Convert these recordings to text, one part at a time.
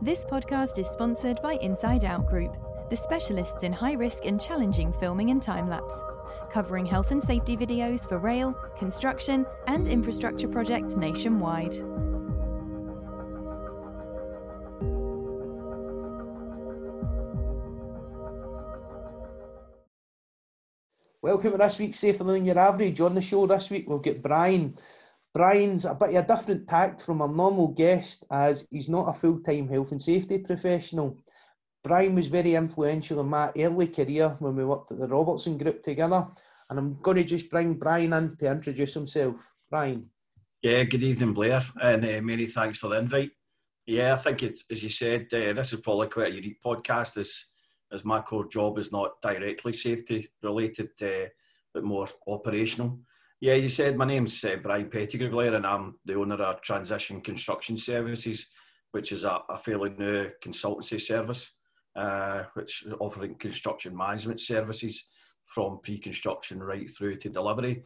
This podcast is sponsored by Inside Out Group, the specialists in high risk and challenging filming and time lapse, covering health and safety videos for rail, construction, and infrastructure projects nationwide. Welcome to this week's Safer Than Your Average. On the show this week, we'll get Brian Brian's a bit of a different tact from our normal guest as he's not a full-time health and safety professional. Brian was very influential in my early career when we worked at the Robertson Group together. And I'm going to just bring Brian in to introduce himself. Brian. Yeah, good evening, Blair, and uh, many thanks for the invite. Yeah, I think it, as you said, uh, this is probably quite a unique podcast as, as my core job is not directly safety related, uh, but more operational. Yeah, as you said, my name's uh, Brian Pettigrew Blair, and I'm the owner of Transition Construction Services, which is a, a fairly new consultancy service, uh, which is offering construction management services from pre-construction right through to delivery.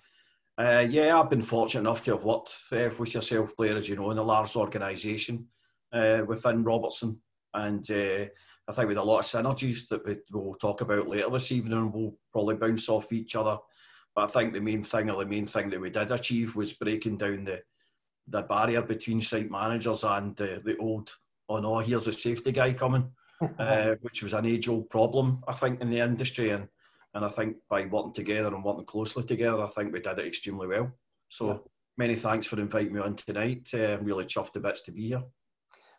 Uh, yeah, I've been fortunate enough to have worked uh, with yourself, Blair, as you know, in a large organisation uh, within Robertson, and uh, I think with a lot of synergies that we, will talk about later this evening, we'll probably bounce off each other but I think the main thing, or the main thing that we did achieve, was breaking down the the barrier between site managers and the, the old, oh no, here's a safety guy coming, uh, which was an age old problem, I think, in the industry. And, and I think by working together and working closely together, I think we did it extremely well. So yeah. many thanks for inviting me on tonight. Uh, I'm really chuffed to bits to be here.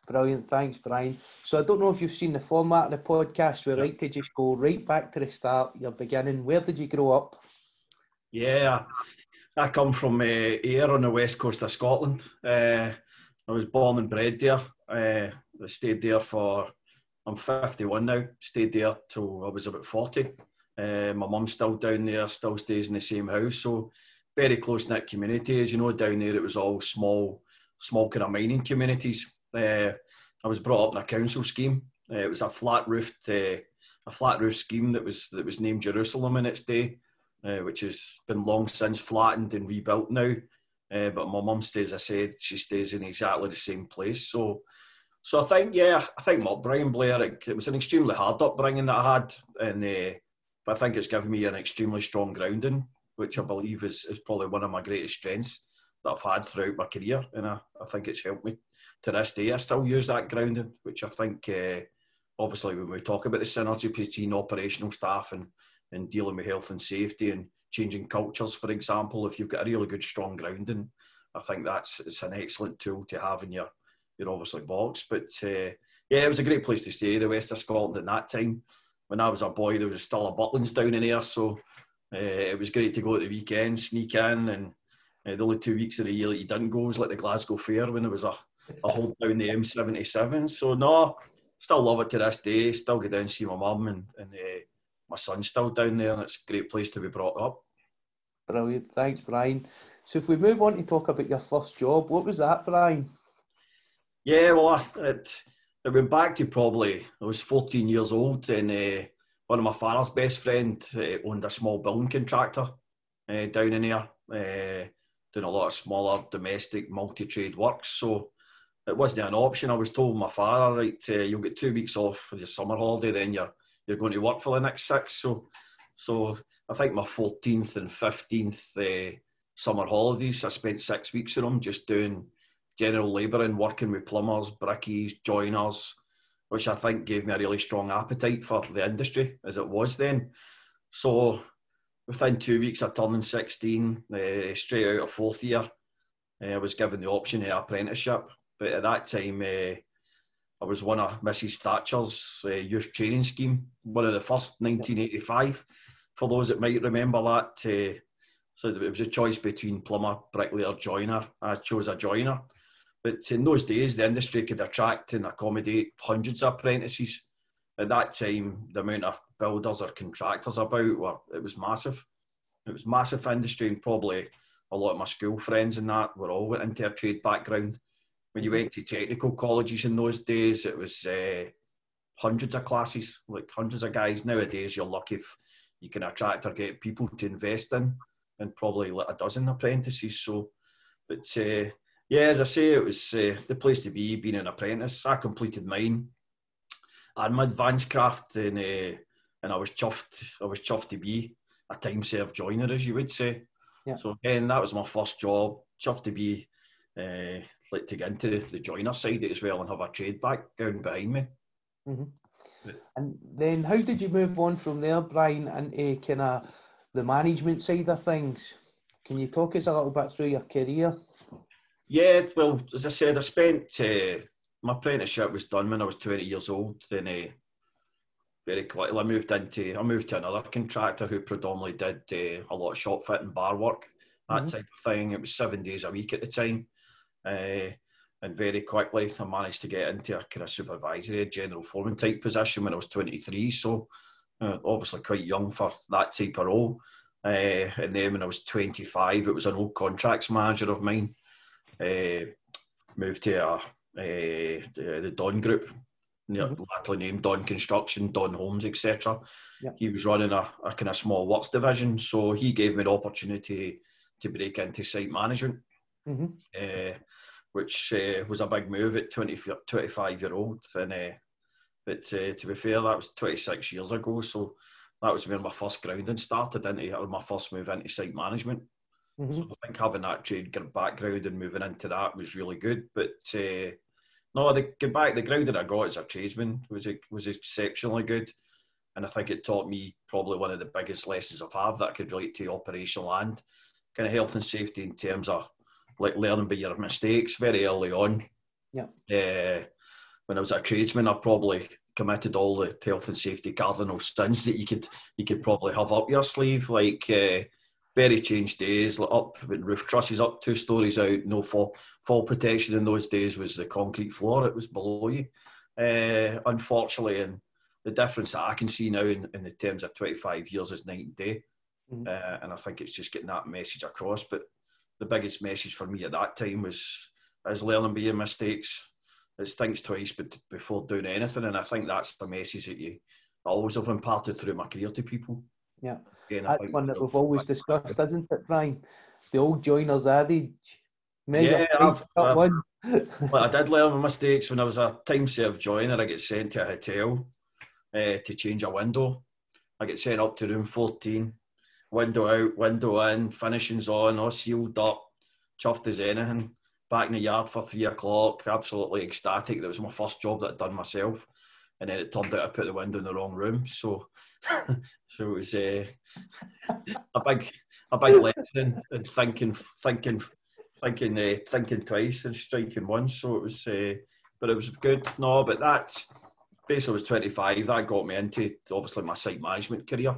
Brilliant, thanks, Brian. So I don't know if you've seen the format of the podcast. We like to just go right back to the start, your beginning. Where did you grow up? Yeah, I come from uh, Ayr on the west coast of Scotland. Uh, I was born and bred there. Uh, I stayed there for, I'm 51 now, stayed there till I was about 40. Uh, my mum's still down there, still stays in the same house. So very close knit community. As you know, down there it was all small, small kind of mining communities. Uh, I was brought up in a council scheme. Uh, it was a flat roofed, uh, a flat roof scheme that was that was named Jerusalem in its day uh, which has been long since flattened and rebuilt now. Uh, but my mum stays, I said, she stays in exactly the same place. So, so I think, yeah, I think my upbringing, Blair, it, it was an extremely hard upbringing that I had, and uh, but I think it's given me an extremely strong grounding, which I believe is, is probably one of my greatest strengths that I've had throughout my career, and I, I think it's helped me to this day. I still use that grounding, which I think, uh, obviously, when we talk about the synergy between operational staff and in dealing with health and safety and changing cultures, for example, if you've got a really good strong grounding, I think that's it's an excellent tool to have in your your obviously box. But uh, yeah, it was a great place to stay, the west of Scotland at that time. When I was a boy, there was still a Butlins down in there, so uh, it was great to go at the weekend, sneak in, and uh, the only two weeks of the year that you didn't go was like the Glasgow Fair when there was a, a hold down the M77. So no, still love it to this day. Still go down and see my mum and, and uh, my son's still down there, and it's a great place to be brought up. Brilliant, thanks, Brian. So if we move on to talk about your first job, what was that, Brian? Yeah, well, it, it went back to probably I was 14 years old, and uh, one of my father's best friend uh, owned a small building contractor uh, down in there, uh, doing a lot of smaller domestic multi-trade works. So it wasn't an option. I was told my father, right, uh, you'll get two weeks off for your summer holiday, then you're you're going to work for the next six. So, so I think my 14th and 15th uh, summer holidays, I spent six weeks in them just doing general labouring, working with plumbers, brickies, joiners, which I think gave me a really strong appetite for the industry as it was then. So within two weeks of turning 16, uh, straight out of fourth year, uh, I was given the option of apprenticeship. But at that time, uh, I was one of Mrs. Thatcher's uh, youth training scheme, one of the first, 1985. For those that might remember that, uh, so it was a choice between plumber, bricklayer, joiner. I chose a joiner. But in those days, the industry could attract and accommodate hundreds of apprentices. At that time, the amount of builders or contractors about were it was massive. It was massive industry, and probably a lot of my school friends and that were all went into a trade background when you went to technical colleges in those days, it was uh, hundreds of classes, like hundreds of guys. Nowadays, you're lucky if you can attract or get people to invest in, and probably like a dozen apprentices. So, but uh, Yeah, as I say, it was uh, the place to be, being an apprentice. I completed mine. I had my advanced craft and, uh, and I was chuffed. I was chuffed to be a time served joiner, as you would say. Yeah. So again, that was my first job. Chuffed to be uh, like to get into the, the joiner side as well and have a trade background behind me. Mm-hmm. And then, how did you move on from there, Brian, into kind of the management side of things? Can you talk us a little bit through your career? Yeah, well, as I said, I spent uh, my apprenticeship was done when I was 20 years old. Then uh, very quickly I moved into I moved to another contractor who predominantly did uh, a lot of shop fit and bar work, that mm-hmm. type of thing. It was seven days a week at the time. Uh, and very quickly I managed to get into a kind of supervisory general foreman type position when I was 23. So uh, obviously quite young for that type of role. Uh, and then when I was 25, it was an old contracts manager of mine uh, moved to a, uh, the, the Dawn Group, mm-hmm. named Dawn Construction, Dawn Homes, etc. Yep. He was running a, a kind of small works division, so he gave me the opportunity to break into site management, mm-hmm. uh, which uh, was a big move at 20, 25 year old. And uh, but uh, to be fair, that was 26 years ago, so that was when my first grounding started into, or my first move into site management. Mm-hmm. So I think having that trade background and moving into that was really good. But uh, no, the get back the ground that I got as a tradesman was was exceptionally good, and I think it taught me probably one of the biggest lessons I've had that I could relate to operational and kind of health and safety in terms of like learning by your mistakes very early on. Yeah. Uh, when I was a tradesman, I probably committed all the health and safety cardinal sins that you could you could probably have up your sleeve, like. Uh, very changed days, up roof trusses up two stories out, no fall fall protection in those days was the concrete floor, it was below you. Uh, unfortunately, and the difference that I can see now in, in the terms of 25 years is night and day. Mm-hmm. Uh, and I think it's just getting that message across. But the biggest message for me at that time was is learning by your mistakes. It's things twice but before doing anything. And I think that's the message that you always have imparted through my career to people. Yeah. Again, That's one that we've always discussed, isn't it, Brian? The old joiners adage. Yeah, I've, I've, well, I did learn my mistakes when I was a time served joiner. I get sent to a hotel uh, to change a window. I get sent up to room 14, window out, window in, finishings on, all sealed up, chuffed as anything. Back in the yard for three o'clock, absolutely ecstatic. That was my first job that I'd done myself. And then it turned out I put the window in the wrong room. So so it was uh, a big, a big lesson in thinking, thinking, thinking, uh, thinking twice and striking once. So it was, uh, but it was good. No, but that basically was 25. That got me into obviously my site management career.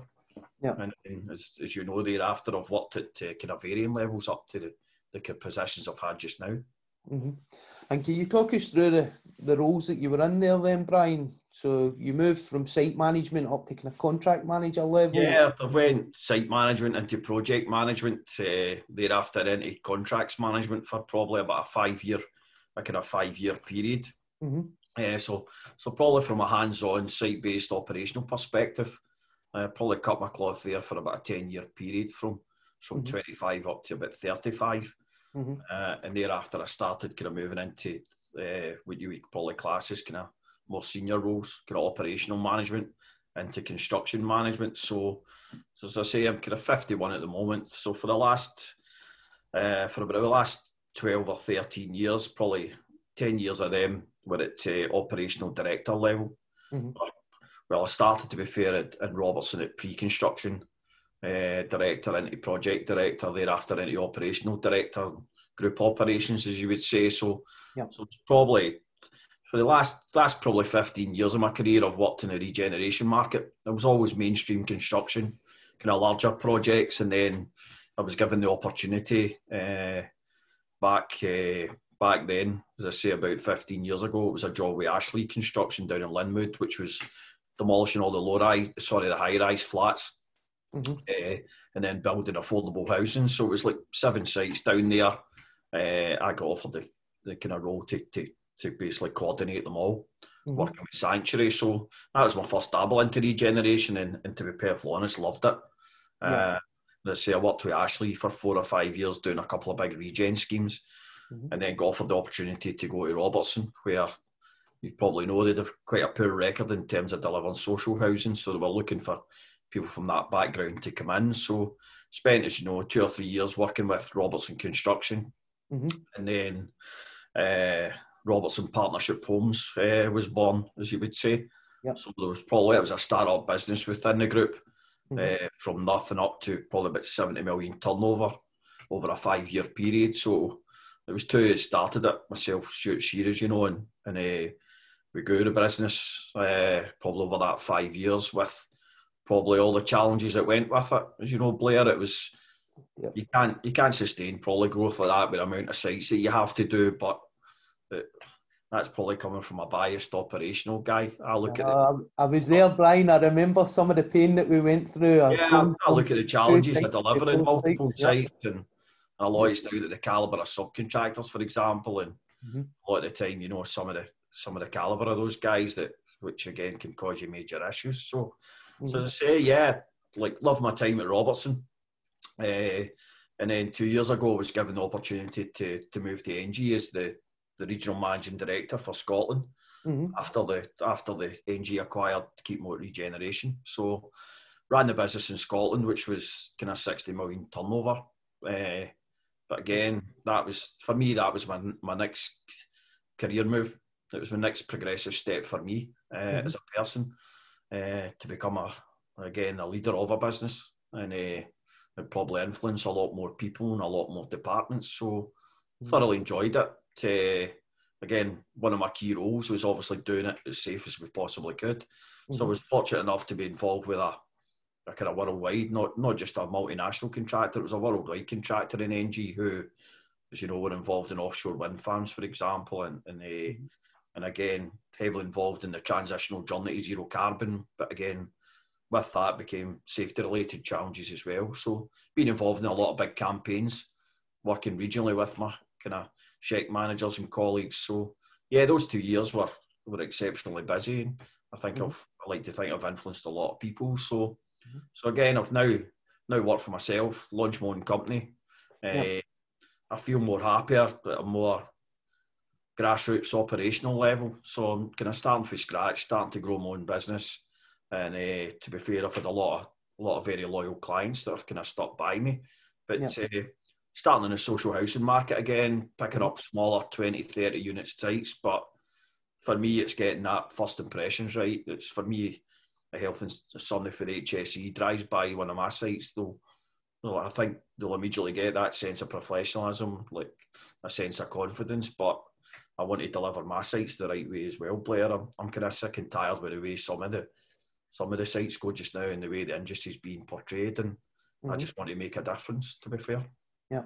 Yeah. And, and as, as you know, thereafter I've worked at uh, kind of varying levels up to the, the positions I've had just now. Mm-hmm. And can you talk us through the, the roles that you were in there then, Brian? So you moved from site management up to kind of contract manager level? Yeah, I went site management into project management, uh, thereafter into contracts management for probably about a five year, a kind of five year period. Mm-hmm. Uh, so, so probably from a hands-on site-based operational perspective, uh, probably cut my cloth there for about a ten-year period from from mm-hmm. 25 up to about 35. Mm-hmm. Uh, and thereafter, I started kind of moving into uh, what you would probably classes kind of more senior roles, kind of operational management into construction management. So, so as I say, I'm kind of 51 at the moment. So for the last, uh, for about the last 12 or 13 years, probably 10 years of them were at uh, operational director level. Mm-hmm. Well, I started to be fair at, at Robertson at pre-construction uh, director into project director, thereafter into operational director, group operations, as you would say. So, yep. so it's probably for the last last probably 15 years of my career, I've worked in the regeneration market. It was always mainstream construction, kind of larger projects, and then I was given the opportunity uh, back uh, back then, as I say, about 15 years ago. It was a job with Ashley Construction down in Linwood, which was demolishing all the low rise, sorry, the high rise flats, mm-hmm. uh, and then building affordable housing. So it was like seven sites down there. I got offered the, the kind of role to, to to basically coordinate them all, mm-hmm. working with Sanctuary. So that was my first dabble into regeneration, and, and to be perfectly honest, loved it. Yeah. Uh, let's say I worked with Ashley for four or five years doing a couple of big regen schemes. mm-hmm. and then got offered the opportunity to go to Robertson, where you probably know they'd have quite a poor record in terms of delivering social housing. So they were looking for people from that background to come in. So spent, as you know, two or three years working with Robertson Construction, mm-hmm. and then uh, Robertson Partnership Homes uh, was born, as you would say. Yep. So there was probably it was a start-up business within the group, mm-hmm. uh, from nothing up to probably about seventy million turnover over a five-year period. So it was two who started it myself, Stuart Shearers, you know, and and uh, we grew the business uh, probably over that five years with probably all the challenges that went with it. As you know, Blair, it was yep. you can't you can't sustain probably growth like that with the amount of sites that you have to do, but it, that's probably coming from a biased operational guy. I look at. Uh, I was there, Brian. I remember some of the pain that we went through. Yeah, I, I look at the challenges of delivering multiple sites, and a lot is down the caliber of subcontractors, for example, and mm-hmm. a lot of the time, you know, some of the some of the caliber of those guys that, which again can cause you major issues. So, mm-hmm. so as I say, yeah, like love my time at Robertson. Uh, and then two years ago, I was given the opportunity to to move to ENGIE as the the regional managing director for Scotland mm-hmm. after the after the ENGIE acquired Keepmoat Regeneration. So ran the business in Scotland, which was kind of 60 million turnover. Uh, but again, that was for me. That was my my next career move. It was the next progressive step for me uh, mm-hmm. as a person uh, to become a again a leader of a business and uh, probably influence a lot more people and a lot more departments. So mm-hmm. thoroughly enjoyed it to again one of my key roles was obviously doing it as safe as we possibly could. Mm-hmm. So I mm-hmm. was fortunate enough to be involved with a, a kind of worldwide, not not just a multinational contractor. It was a worldwide contractor in ENGIE who, as you know, were involved in offshore wind farms, for example, and and, uh, mm-hmm. And again heavily involved in the transitional journey to zero carbon. But again, with that became safety related challenges as well. So being involved in a lot of big campaigns, working regionally with my kind of SHEQ managers and colleagues. So yeah, those two years were were exceptionally busy. And I think mm-hmm. I've I like to think I've influenced a lot of people. So mm-hmm. so again, I've now now worked for myself, launched my own company. Uh, I feel more happier a more grassroots operational level. So I'm kind of starting from scratch, starting to grow my own business. And uh, to be fair, I've had a lot of a lot of very loyal clients that have kind of stuck by me. But uh, starting in the social housing market again, picking up smaller 20, 30 units sites. But for me, it's getting that first impressions right. It's for me, a health and somebody for the HSE drives by one of my sites, though. Well, I think they'll immediately get that sense of professionalism, like a sense of confidence. But I want to deliver my sites the right way as well, Blair. I'm, I'm kind of sick and tired with the way some of the some of the sites go just now and the way the industry's being portrayed, and mm-hmm. I just want to make a difference. To be fair. Yeah.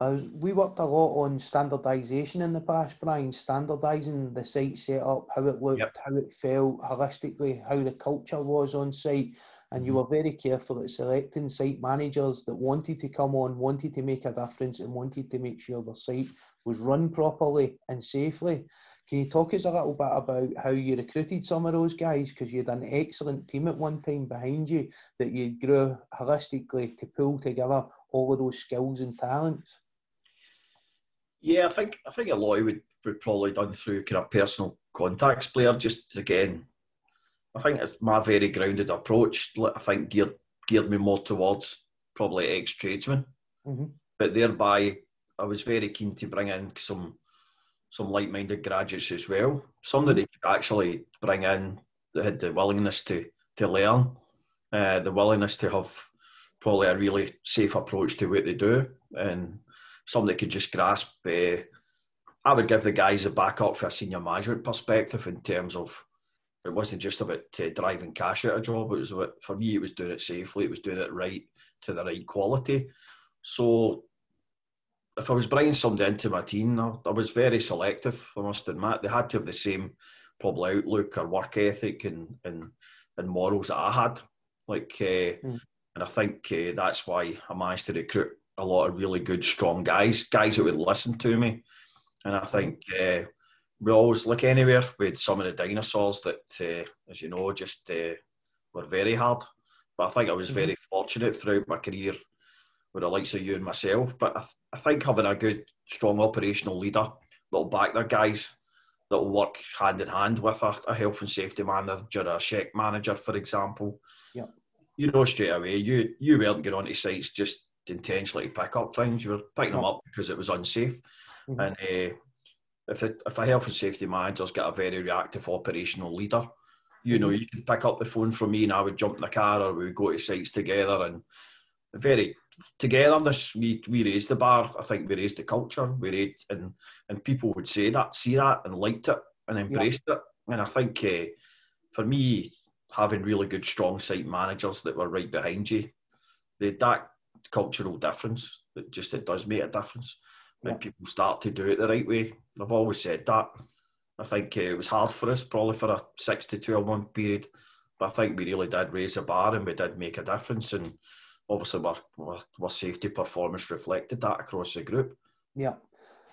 Uh, we worked a lot on standardisation in the past, Brian, standardising the site setup, how it looked, yep. how it felt, holistically, how the culture was on site. And you mm-hmm. were very careful at selecting site managers that wanted to come on, wanted to make a difference, and wanted to make sure the site was run properly and safely. Can you talk us a little bit about how you recruited some of those guys? Because you had an excellent team at one time behind you that you grew holistically to pull together all of those skills and talents. Yeah, I think I think a lot would would probably done through kind of personal contacts, Blair. Just again, I think it's my very grounded approach. I think geared geared me more towards probably ex tradesmen, mm-hmm. but thereby I was very keen to bring in some some like minded graduates as well. Somebody mm-hmm. could actually bring in that had the willingness to to learn, uh, the willingness to have probably a really safe approach to what they do, and somebody could just grasp. Uh, I would give the guys a backup for a senior management perspective in terms of it wasn't just about uh, driving cash out a job. It was about, for me, it was doing it safely. It was doing it right to the right quality. So if I was bringing somebody into my team, I, I, was very selective. I must admit, they had to have the same probably outlook or work ethic and and, and morals that I had. Like, uh, mm. and I think uh, that's why I managed to recruit a lot of really good, strong guys, guys that would listen to me. And I think uh, we always look anywhere with some of the dinosaurs that, uh, as you know, just uh, were very hard. But I think I was very mm-hmm. fortunate throughout my career with the likes of you and myself. But I, th- I think having a good, strong operational leader that'll back their guys, that'll work hand in hand with a, a health and safety manager, a SHEQ manager, for example. Yeah. You know straight away, you you weren't going onto sites just intentionally to pick up things. You were picking them up because it was unsafe. Mm-hmm. And uh, if, it, if a health and safety manager's got a very reactive operational leader, you know, mm-hmm. you can pick up the phone from me and I would jump in the car or we would go to sites together and very togetherness. We we raised the bar. I think we raised the culture. We raised, and and people would say that, see that, and liked it and embraced yeah. it. And I think uh, for me, having really good, strong site managers that were right behind you, they, that cultural difference, it just it does make a difference when yeah. people start to do it the right way. I've always said that. I think uh, it was hard for us, probably for a six to twelve month period, but I think we really did raise the bar and we did make a difference. And obviously, our, our safety performance reflected that across the group. Yeah.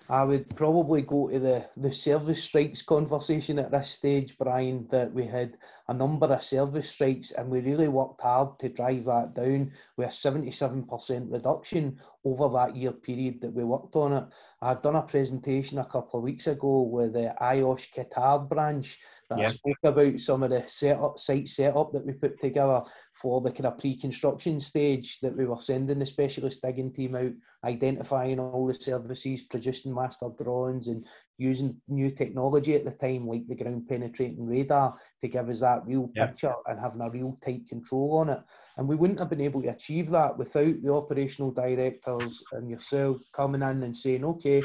I would probably go to the, the service strikes conversation at this stage, Brian, that we had a number of service strikes and we really worked hard to drive that down with a 77% reduction over that year period that we worked on it. I had done a presentation a couple of weeks ago with the IOSH Qatar branch that yeah. I spoke about some of the setup, site setup that we put together for the kind of pre-construction stage that we were sending the specialist digging team out, identifying all the services, producing master drawings and using new technology at the time like the ground penetrating radar to give us that real yeah. picture and having a real tight control on it. And we wouldn't have been able to achieve that without the operational directors and yourself coming in and saying, okay,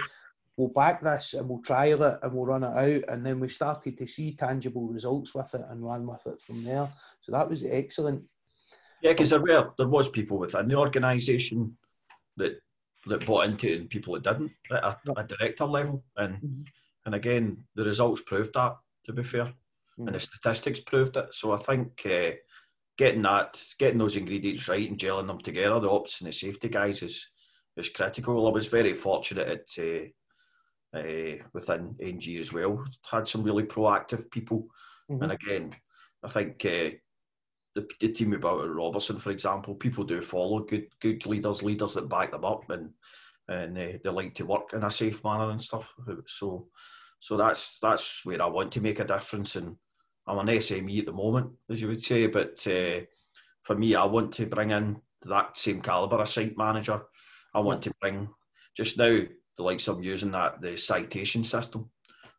we'll back this and we'll trial it and we'll run it out. And then we started to see tangible results with it and ran with it from there. So that was excellent. Yeah, because there were there was people within the organisation that that bought into it and people that didn't at a, a director level. And mm-hmm. and again, the results proved that. To be fair, mm-hmm. and the statistics proved it. So I think uh, getting that, getting those ingredients right and gelling them together, the ops and the safety guys is is critical. I was very fortunate at. Uh, uh, within ENGIE as well. Had some really proactive people, mm-hmm. and again, I think uh, the, the team about Robertson, for example, people do follow good good leaders, leaders that back them up, and and uh, they like to work in a safe manner and stuff. So, so that's that's where I want to make a difference, and I'm an SME at the moment, as you would say, but uh, for me, I want to bring in that same caliber of site manager. I want to bring just now the likes of using that the citation system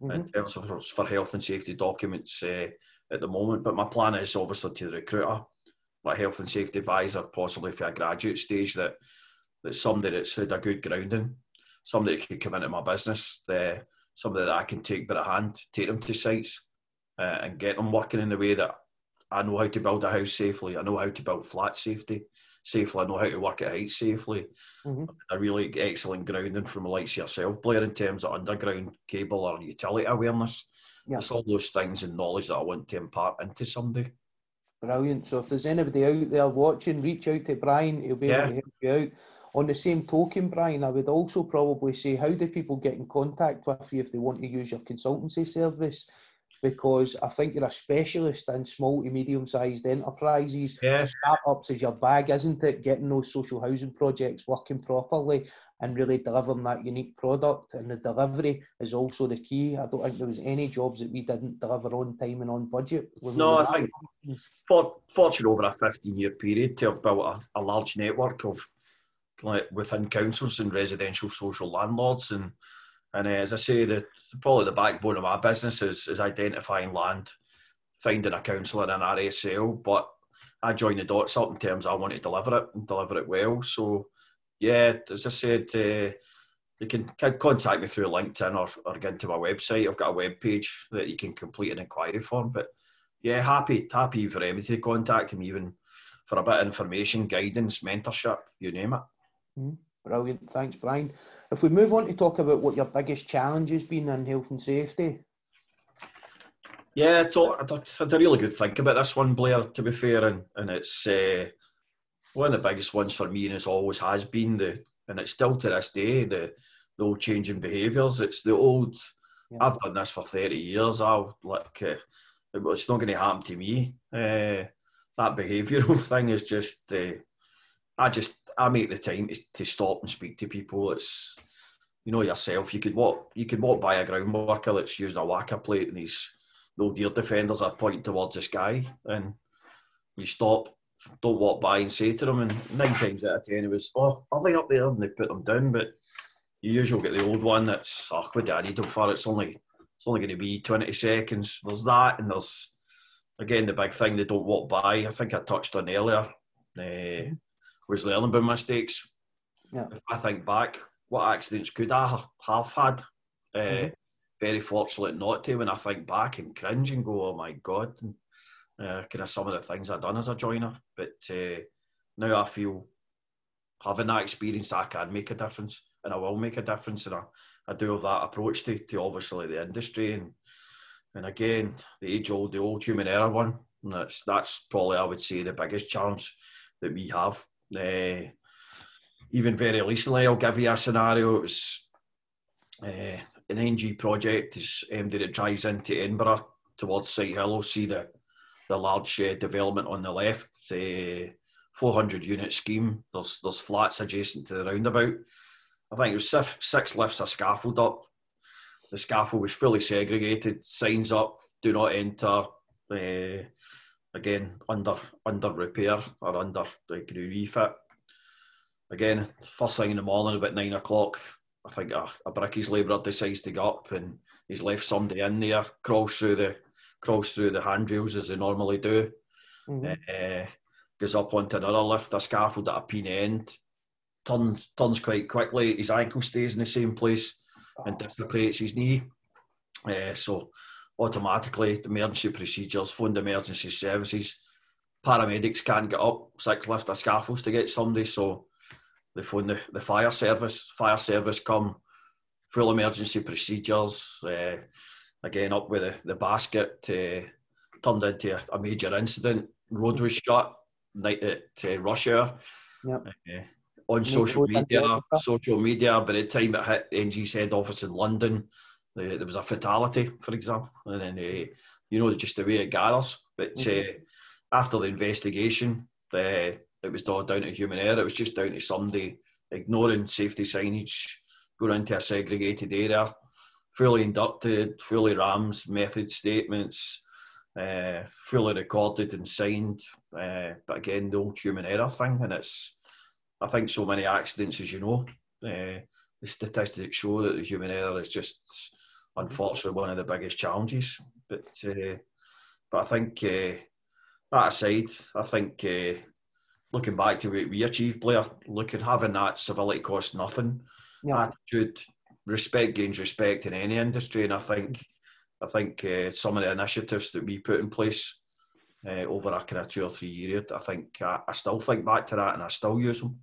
mm-hmm. in terms of for health and safety documents uh, at the moment. But my plan is obviously to recruit a, a health and safety advisor, possibly for a graduate stage that that's somebody that's had a good grounding, somebody that could come into my business, the, somebody that I can take by the hand, take them to sites, uh, and get them working in the way that I know how to build a house safely. I know how to build flat safety safely. I know how to work at height safely. Mm-hmm. A really excellent grounding from the likes yourself, Blair, in terms of underground cable or utility awareness. Yeah. It's all those things and knowledge that I want to impart into somebody. Brilliant. So if there's anybody out there watching, reach out to Brian. He'll be yeah. able to help you out. On the same token, Brian, I would also probably say, how do people get in contact with you if they want to use your consultancy service? Because I think you're a specialist in small to medium sized enterprises. Yeah. Startups is your bag, isn't it? Getting those social housing projects working properly and really delivering that unique product. And the delivery is also the key. I don't think there was any jobs that we didn't deliver on time and on budget. No, I think for, fortunate over a 15 year period to have built a, a large network of like within councils and residential social landlords and and uh, as I say, the probably the backbone of my business is, is identifying land, finding a councillor in an RSL. But I join the dots up in terms I want to deliver it and deliver it well. So, yeah, as I said, uh, you can, can contact me through LinkedIn or, or get into my website. I've got a web page that you can complete an inquiry form. But yeah, happy happy for anybody to contact me, even for a bit of information, guidance, mentorship, you name it. Mm, brilliant. Thanks, Brian. If we move on to talk about what your biggest challenge has been in health and safety. Yeah, I had a really good think about this one, Blair, to be fair, and, and it's uh, one of the biggest ones for me and it always has been, the and it's still to this day, the, the old changing behaviours. It's the old, yeah. I've done this for 30 years, I'll like, uh, it's not going to happen to me. Uh, that behavioural thing is just, uh, I just I make the time to, to stop and speak to people. It's you know yourself. You could walk you could walk by a ground worker that's using a Wacker plate and these no deer defenders are pointing towards the sky and you stop, don't walk by and say to them and nine times out of ten it was, Oh, are they up there? And they put them down. But you usually get the old one that's oh what do I need them for? It's only it's only going to be 20 seconds. There's that and there's again the big thing they don't walk by. I think I touched on earlier. Uh, was learning by mistakes. Yeah. If I think back, what accidents could I have had? Uh, mm-hmm. Very fortunate not to. When I think back and cringe and go, "Oh my god!" And, uh, kind of some of the things I've done as a joiner. But uh, now I feel having that experience, I can make a difference, and I will make a difference. And I, I do have that approach to, to obviously the industry and and again the age old the old human error one. And that's that's probably I would say the biggest challenge that we have uh, even very recently, I'll give you a scenario. It was uh, an ENGIE project is aimed at it drives into Edinburgh towards Sighthill. See the the large uh, development on the left, uh, 400 unit scheme. There's there's flats adjacent to the roundabout. I think it was six, six lifts a scaffold up. The scaffold was fully segregated. Signs up, do not enter. Again under under repair or under like refit. Again, first thing in the morning about nine o'clock, I think a, a brickies labourer decides to get up and he's left somebody in there, crawls through the crawls through the handrails as they normally do, mm-hmm. uh, goes up onto another lift, a scaffold at a pin end, turns turns quite quickly. His ankle stays in the same place and oh. dislocates his knee. Uh, so automatically emergency procedures, phone the emergency services. Paramedics can't get up six lift of scaffolds to get somebody, so they phone the, the fire service. Fire service come, full emergency procedures. Uh, again, up with the, the basket, uh, turned into a, a, major incident. Road was shut night at uh, rush hour. Yep. Uh, on social media, social media. By the time it hit ENGIE's head office in London, uh, there was a fatality, for example, and then uh, you know just the way it gathers. But mm-hmm. uh, after the investigation, uh, it was all down to human error. It was just down to somebody ignoring safety signage, going into a segregated area, fully inducted, fully RAMS method statements, uh, fully recorded and signed. Uh, but again, the old human error thing, and it's I think so many accidents, as you know. Uh, the statistics show that the human error is just unfortunately one of the biggest challenges. But uh, but I think uh, that aside, I think uh, looking back to what we achieved, Blair, looking having that civility cost nothing yeah. attitude, respect gains respect in any industry, and I think I think uh, some of the initiatives that we put in place. Uh, over a kind of two or three years, I think I, I, still think back to that and I still use them.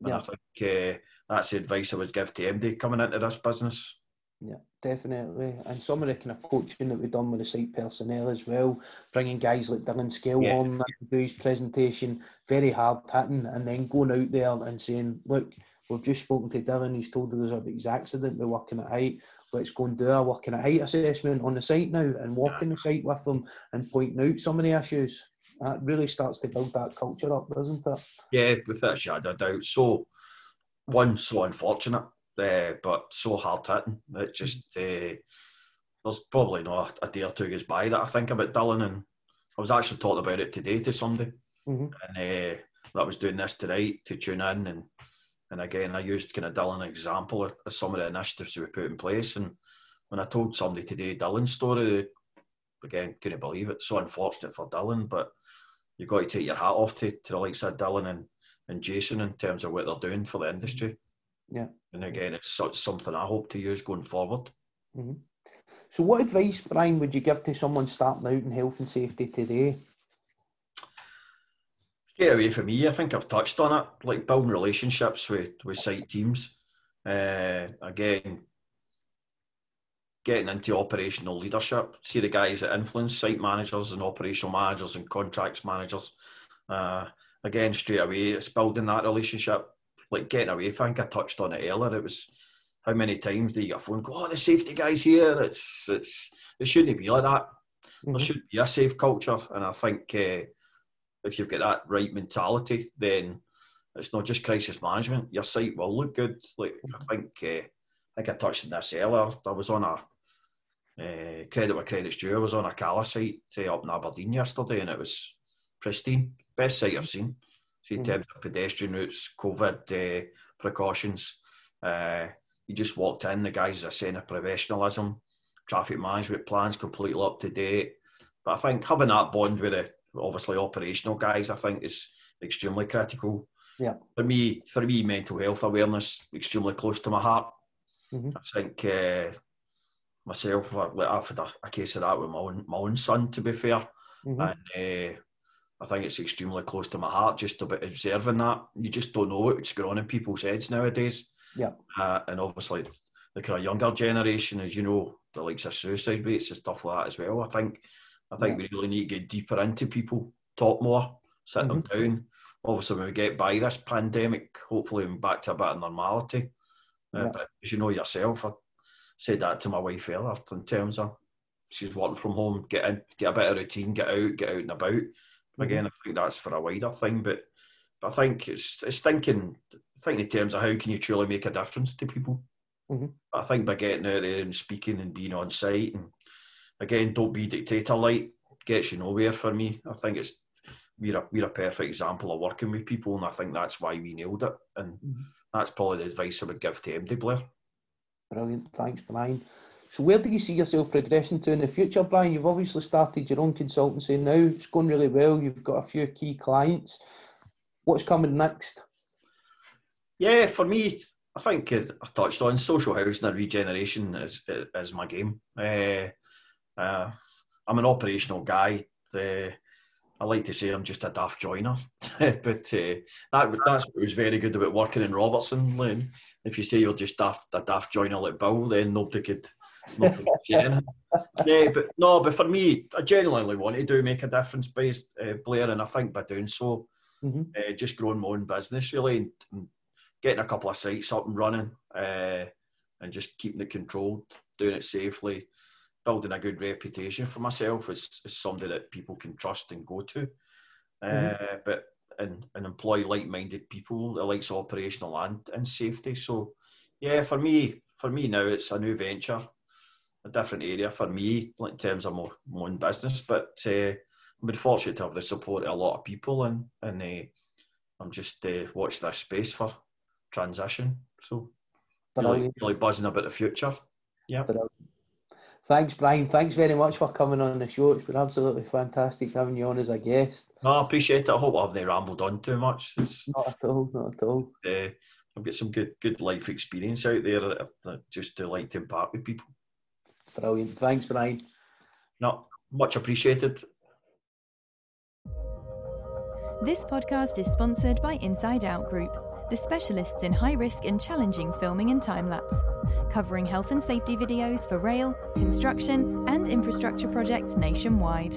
And yeah. I think uh, that's the advice I would give to MD coming into this business. Yeah, definitely. And some of the kind of coaching that we've done with the site personnel as well, bringing guys like Dylan Scale yeah. on to do his presentation, very hard hitting, and then going out there and saying, look, we've just spoken to Dylan, he's told us about his accident, we're working at height. Let's go and do a working at height assessment on the site now and walking the site with them and pointing out some of the issues. That really starts to build that culture up, doesn't it? Yeah, without a shadow of doubt. So, one, so unfortunate uh, but so hard hitting. It just uh, there's probably not a day or two goes by that I think about Dylan, and I was actually talking about it today to somebody, mm-hmm. and uh, that was doing this tonight to tune in, and and again I used kind of Dylan example of, of some of the initiatives we put in place, and when I told somebody today Dylan's story, again couldn't believe it. So unfortunate for Dylan, but you've got to take your hat off to, to the likes of Dylan and, and Jason in terms of what they're doing for the industry. Yeah. And again, it's such something I hope to use going forward. Mm-hmm. So, what advice, Brian, would you give to someone starting out in health and safety today? Straight away for me, I think I've touched on it, like building relationships with, with site teams. Uh, again, getting into operational leadership. See the guys that influence site managers and operational managers and contracts managers. Uh, again, straight away, it's building that relationship like getting away. I think I touched on it earlier. It was how many times do you get a phone call? Oh, the safety guys here. It's it's it shouldn't be like that. Mm-hmm. There should be a safe culture, and I think uh, if you've got that right mentality, then it's not just crisis management. Your site will look good. Like I think, uh, I think I touched on this earlier. I was on a uh, credit where credit's due. I was on a Cala site uh, up in Aberdeen yesterday, and it was pristine. Best site I've seen. See, in terms of pedestrian routes, COVID uh, precautions. Uh, you just walked in. The guys are saying of professionalism. Traffic management plans completely up to date. But I think having that bond with the obviously operational guys, I think is extremely critical. Yeah. For me, for me, mental health awareness extremely close to my heart. Mm-hmm. I think uh, myself, I've had a, a, case of that with my own my own son. To be fair, mm-hmm. and uh, I think it's extremely close to my heart just about observing that. You just don't know what's going on in people's heads nowadays. Yeah. Uh, and obviously, the kind of younger generation, as you know, the likes of suicide rates and stuff like that as well. I think I think yeah. we really need to get deeper into people, talk more, sit mm-hmm. them down. Obviously, when we get by this pandemic, hopefully we're back to a bit of normality. Uh, But as you know yourself, I said that to my wife earlier in terms of she's working from home, get in, get a bit of routine, get out, get out and about. Mm-hmm. Again, I think that's for a wider thing, but, but I think it's it's thinking think in terms of how can you truly make a difference to people. Mm-hmm. I think by getting out there and speaking and being on site and again, don't be dictator like gets you nowhere for me. I think it's we're a we're a perfect example of working with people, and I think that's why we nailed it. And mm-hmm. that's probably the advice I would give to MD Blair. Brilliant, thanks, Brian. So, where do you see yourself progressing to in the future, Brian? You've obviously started your own consultancy now. It's going really well. You've got a few key clients. What's coming next? Yeah, for me, I think I touched on social housing and regeneration is is my game. Uh, uh, I'm an operational guy. I like to say I'm just a daft joiner, but uh, that that's what was very good about working in Robertson. Lane. If you say you're just daft, a daft joiner like Bill, then nobody could. Yeah, but no, but for me, I genuinely want to do make a difference, based uh, Blair, and I think by doing so, mm-hmm. uh, just growing my own business really, and, and, getting a couple of sites up and running, uh, and just keeping it controlled, doing it safely, building a good reputation for myself as, as somebody that people can trust and go to. Mm-hmm. Uh, but and, and employ like-minded people that likes operational and, and safety. So yeah, for me, for me now it's a new venture, a different area for me in terms of my, my own business. But uh, I've been fortunate to have the support of a lot of people and and uh, I'm just uh, watch this space for transition. So really, really buzzing about the future. Yeah. Thanks, Brian. Thanks very much for coming on the show. It's been absolutely fantastic having you on as a guest. No, I appreciate it. I hope I haven't rambled on too much. It's, not at all, not at all. Uh, I've got some good good life experience out there that, that just to like to impart with people. Brilliant. Thanks, Brian. No, much appreciated. This podcast is sponsored by Inside Out Group the specialists in high risk and challenging filming and time lapse, covering health and safety videos for rail, construction, and infrastructure projects nationwide.